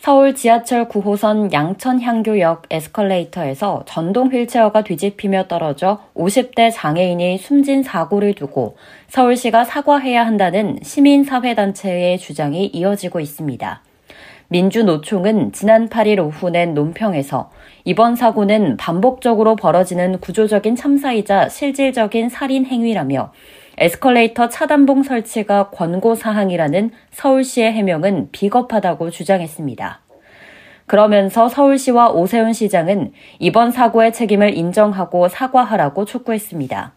서울 지하철 9호선 양천향교역 에스컬레이터에서 전동 휠체어가 뒤집히며 떨어져 50대 장애인이 숨진 사고를 두고 서울시가 사과해야 한다는 시민사회단체의 주장이 이어지고 있습니다. 민주노총은 지난 8일 오후 낸 논평에서 이번 사고는 반복적으로 벌어지는 구조적인 참사이자 실질적인 살인 행위라며 에스컬레이터 차단봉 설치가 권고 사항이라는 서울시의 해명은 비겁하다고 주장했습니다. 그러면서 서울시와 오세훈 시장은 이번 사고의 책임을 인정하고 사과하라고 촉구했습니다.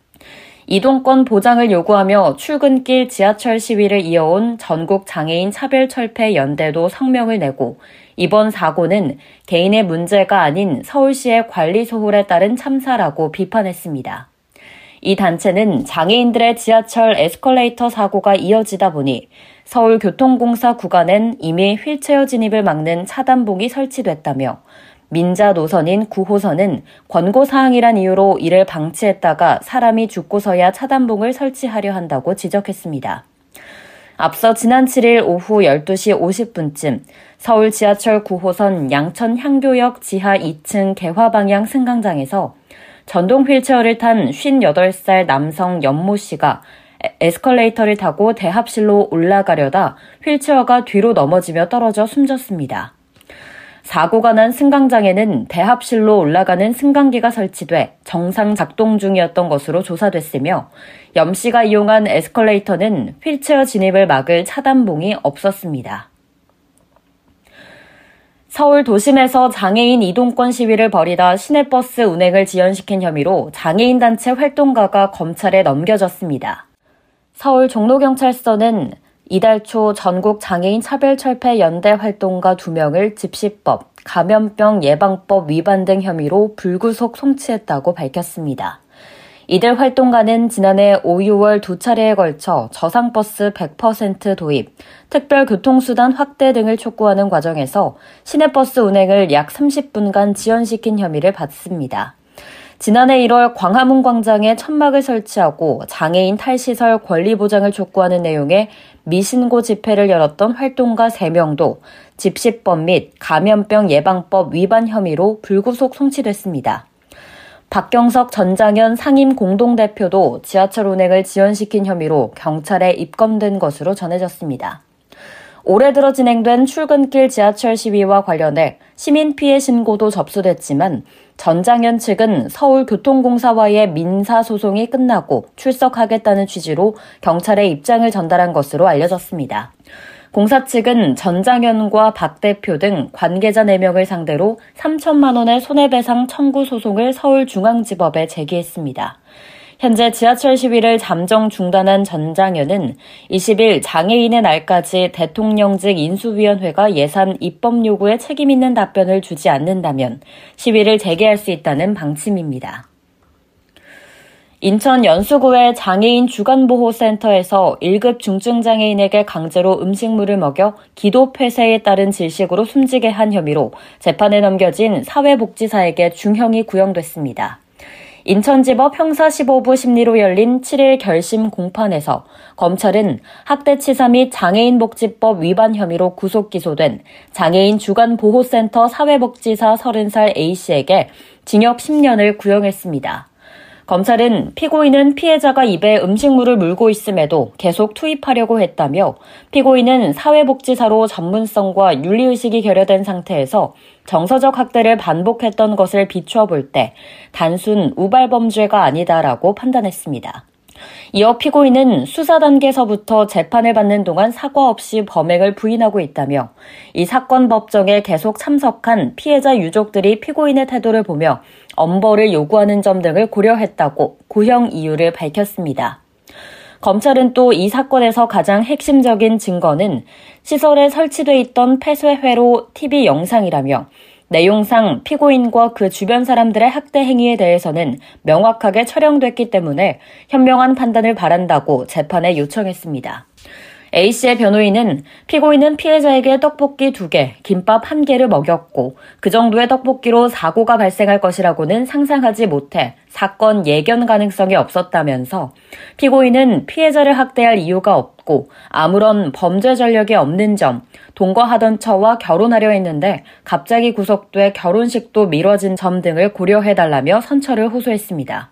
이동권 보장을 요구하며 출근길 지하철 시위를 이어온 전국 장애인 차별철폐 연대도 성명을 내고 이번 사고는 개인의 문제가 아닌 서울시의 관리 소홀에 따른 참사라고 비판했습니다. 이 단체는 장애인들의 지하철 에스컬레이터 사고가 이어지다 보니 서울교통공사 구간엔 이미 휠체어 진입을 막는 차단봉이 설치됐다며 민자 노선인 9호선은 권고사항이란 이유로 이를 방치했다가 사람이 죽고서야 차단봉을 설치하려 한다고 지적했습니다. 앞서 지난 7일 오후 12시 50분쯤 서울 지하철 9호선 양천 향교역 지하 2층 개화 방향 승강장에서 전동 휠체어를 탄 58살 남성 연모 씨가 에스컬레이터를 타고 대합실로 올라가려다 휠체어가 뒤로 넘어지며 떨어져 숨졌습니다. 사고가 난 승강장에는 대합실로 올라가는 승강기가 설치돼 정상 작동 중이었던 것으로 조사됐으며 염 씨가 이용한 에스컬레이터는 휠체어 진입을 막을 차단봉이 없었습니다. 서울 도심에서 장애인 이동권 시위를 벌이다 시내버스 운행을 지연시킨 혐의로 장애인 단체 활동가가 검찰에 넘겨졌습니다. 서울 종로경찰서는 이달 초 전국 장애인 차별철폐 연대 활동가 2명을 집시법, 감염병 예방법 위반 등 혐의로 불구속 송치했다고 밝혔습니다. 이들 활동가는 지난해 5, 6월 두 차례에 걸쳐 저상버스 100% 도입, 특별교통수단 확대 등을 촉구하는 과정에서 시내버스 운행을 약 30분간 지연시킨 혐의를 받습니다. 지난해 1월 광화문 광장에 천막을 설치하고 장애인 탈시설 권리 보장을 촉구하는 내용의 미신고 집회를 열었던 활동가 3명도 집시법 및 감염병 예방법 위반 혐의로 불구속 송치됐습니다. 박경석 전장현 상임 공동대표도 지하철 운행을 지연시킨 혐의로 경찰에 입건된 것으로 전해졌습니다. 올해 들어 진행된 출근길 지하철 시위와 관련해 시민 피해 신고도 접수됐지만 전장현 측은 서울교통공사와의 민사 소송이 끝나고 출석하겠다는 취지로 경찰에 입장을 전달한 것으로 알려졌습니다. 공사 측은 전장현과 박 대표 등 관계자 4명을 상대로 3천만 원의 손해배상 청구 소송을 서울중앙지법에 제기했습니다. 현재 지하철 시위를 잠정 중단한 전장현은 20일 장애인의 날까지 대통령직 인수위원회가 예산 입법 요구에 책임 있는 답변을 주지 않는다면 시위를 재개할 수 있다는 방침입니다. 인천 연수구의 장애인 주간보호센터에서 1급 중증장애인에게 강제로 음식물을 먹여 기도 폐쇄에 따른 질식으로 숨지게 한 혐의로 재판에 넘겨진 사회복지사에게 중형이 구형됐습니다. 인천지법 형사 15부 심리로 열린 7일 결심 공판에서 검찰은 학대치사 및 장애인복지법 위반 혐의로 구속 기소된 장애인 주간보호센터 사회복지사 30살 A씨에게 징역 10년을 구형했습니다. 검찰은 피고인은 피해자가 입에 음식물을 물고 있음에도 계속 투입하려고 했다며 피고인은 사회복지사로 전문성과 윤리의식이 결여된 상태에서 정서적 학대를 반복했던 것을 비추어 볼 때 단순 우발범죄가 아니다라고 판단했습니다. 이어 피고인은 수사 단계에서부터 재판을 받는 동안 사과 없이 범행을 부인하고 있다며 이 사건 법정에 계속 참석한 피해자 유족들이 피고인의 태도를 보며 엄벌을 요구하는 점 등을 고려했다고 구형 이유를 밝혔습니다. 검찰은 또 이 사건에서 가장 핵심적인 증거는 시설에 설치돼 있던 폐쇄회로 TV 영상이라며 내용상 피고인과 그 주변 사람들의 학대 행위에 대해서는 명확하게 처령됐기 때문에 현명한 판단을 바란다고 재판에 요청했습니다. A씨의 변호인은 피고인은 피해자에게 떡볶이 2개, 김밥 1개를 먹였고 그 정도의 떡볶이로 사고가 발생할 것이라고는 상상하지 못해 사건 예견 가능성이 없었다면서 피고인은 피해자를 학대할 이유가 없고 아무런 범죄 전력이 없는 점, 동거하던 처와 결혼하려 했는데 갑자기 구속돼 결혼식도 미뤄진 점 등을 고려해달라며 선처를 호소했습니다.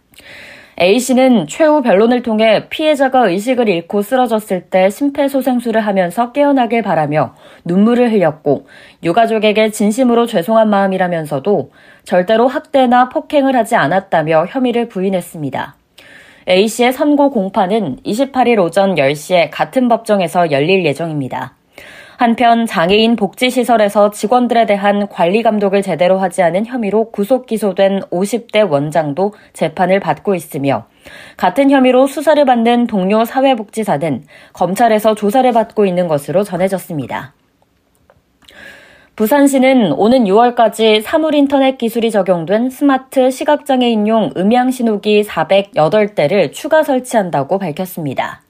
A씨는 최후 변론을 통해 피해자가 의식을 잃고 쓰러졌을 때 심폐소생술을 하면서 깨어나길 바라며 눈물을 흘렸고 유가족에게 진심으로 죄송한 마음이라면서도 절대로 학대나 폭행을 하지 않았다며 혐의를 부인했습니다. A씨의 선고 공판은 28일 오전 10시에 같은 법정에서 열릴 예정입니다. 한편 장애인 복지시설에서 직원들에 대한 관리 감독을 제대로 하지 않은 혐의로 구속 기소된 50대 원장도 재판을 받고 있으며 같은 혐의로 수사를 받는 동료 사회복지사는 검찰에서 조사를 받고 있는 것으로 전해졌습니다. 부산시는 오는 6월까지 사물 인터넷 기술이 적용된 스마트 시각장애인용 음향신호기 408대를 추가 설치한다고 밝혔습니다.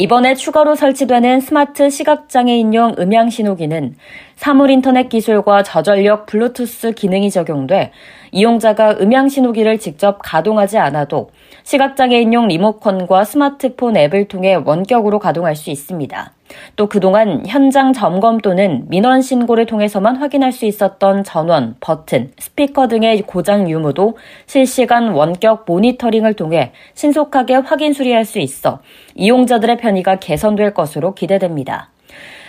이번에 추가로 설치되는 스마트 시각장애인용 음향 신호기는 사물 인터넷 기술과 저전력 블루투스 기능이 적용돼 이용자가 음향 신호기를 직접 가동하지 않아도 시각장애인용 리모컨과 스마트폰 앱을 통해 원격으로 가동할 수 있습니다. 또 그동안 현장 점검 또는 민원 신고를 통해서만 확인할 수 있었던 전원, 버튼, 스피커 등의 고장 유무도 실시간 원격 모니터링을 통해 신속하게 확인 수리할 수 있어 이용자들의 편의가 개선될 것으로 기대됩니다.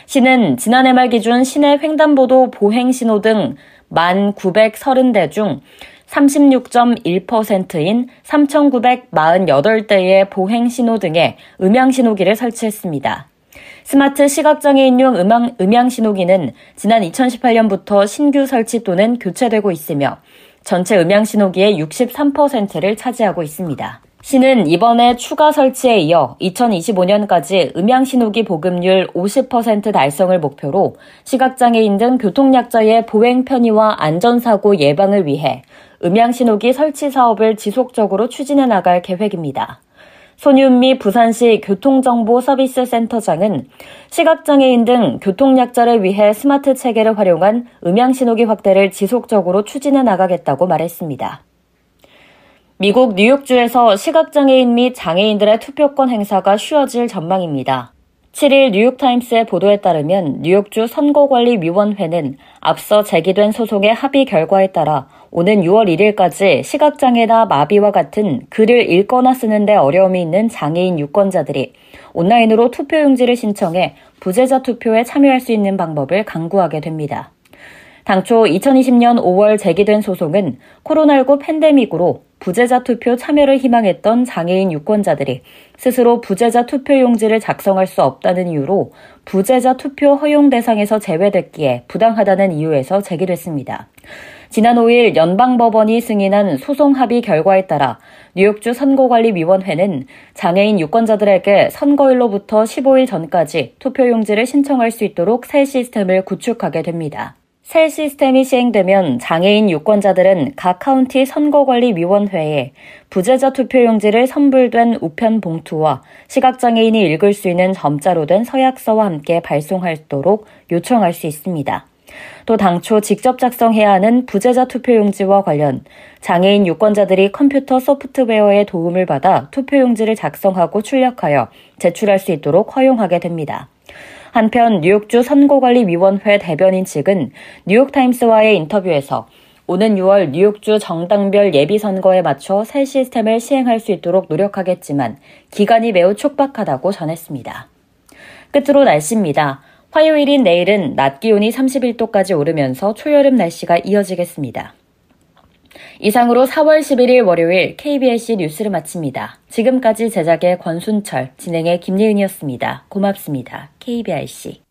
시는 지난해 말 기준 시내 횡단보도 보행 신호 등 1,930대 중 36.1%인 3,948대의 보행 신호 등에 음향 신호기를 설치했습니다. 스마트 시각장애 인용 음향, 음향 신호기는 지난 2018년부터 신규 설치 또는 교체되고 있으며 전체 음향 신호기의 63%를 차지하고 있습니다. 시는 이번에 추가 설치에 이어 2025년까지 음향 신호기 보급률 50% 달성을 목표로 시각장애인 등 교통약자의 보행 편의와 안전사고 예방을 위해 음향 신호기 설치 사업을 지속적으로 추진해 나갈 계획입니다. 손윤미 부산시 교통정보서비스센터장은 시각장애인 등 교통약자를 위해 스마트 체계를 활용한 음향신호기 확대를 지속적으로 추진해 나가겠다고 말했습니다. 미국 뉴욕주에서 시각장애인 및 장애인들의 투표권 행사가 쉬워질 전망입니다. 7일 뉴욕타임스의 보도에 따르면 뉴욕주 선거관리위원회는 앞서 제기된 소송의 합의 결과에 따라 오는 6월 1일까지 시각장애나 마비와 같은 글을 읽거나 쓰는데 어려움이 있는 장애인 유권자들이 온라인으로 투표용지를 신청해 부재자 투표에 참여할 수 있는 방법을 강구하게 됩니다. 당초 2020년 5월 제기된 소송은 코로나19 팬데믹으로 부재자 투표 참여를 희망했던 장애인 유권자들이 스스로 부재자 투표용지를 작성할 수 없다는 이유로 부재자 투표 허용 대상에서 제외됐기에 부당하다는 이유에서 제기됐습니다. 지난 5일 연방법원이 승인한 소송 합의 결과에 따라 뉴욕주 선거관리위원회는 장애인 유권자들에게 선거일로부터 15일 전까지 투표용지를 신청할 수 있도록 새 시스템을 구축하게 됩니다. 새 시스템이 시행되면 장애인 유권자들은 각 카운티 선거관리위원회에 부재자 투표용지를 선불된 우편 봉투와 시각장애인이 읽을 수 있는 점자로 된 서약서와 함께 발송하도록 요청할 수 있습니다. 또 당초 직접 작성해야 하는 부재자 투표용지와 관련 장애인 유권자들이 컴퓨터 소프트웨어의 도움을 받아 투표용지를 작성하고 출력하여 제출할 수 있도록 허용하게 됩니다. 한편 뉴욕주 선거관리위원회 대변인 측은 뉴욕타임스와의 인터뷰에서 오는 6월 뉴욕주 정당별 예비선거에 맞춰 새 시스템을 시행할 수 있도록 노력하겠지만 기간이 매우 촉박하다고 전했습니다. 끝으로 날씨입니다. 화요일인 내일은 낮 기온이 31도까지 오르면서 초여름 날씨가 이어지겠습니다. 이상으로 4월 11일 월요일 KBS 뉴스를 마칩니다. 지금까지 제작의 권순철, 진행의 김예은이었습니다. 고맙습니다. KBRC.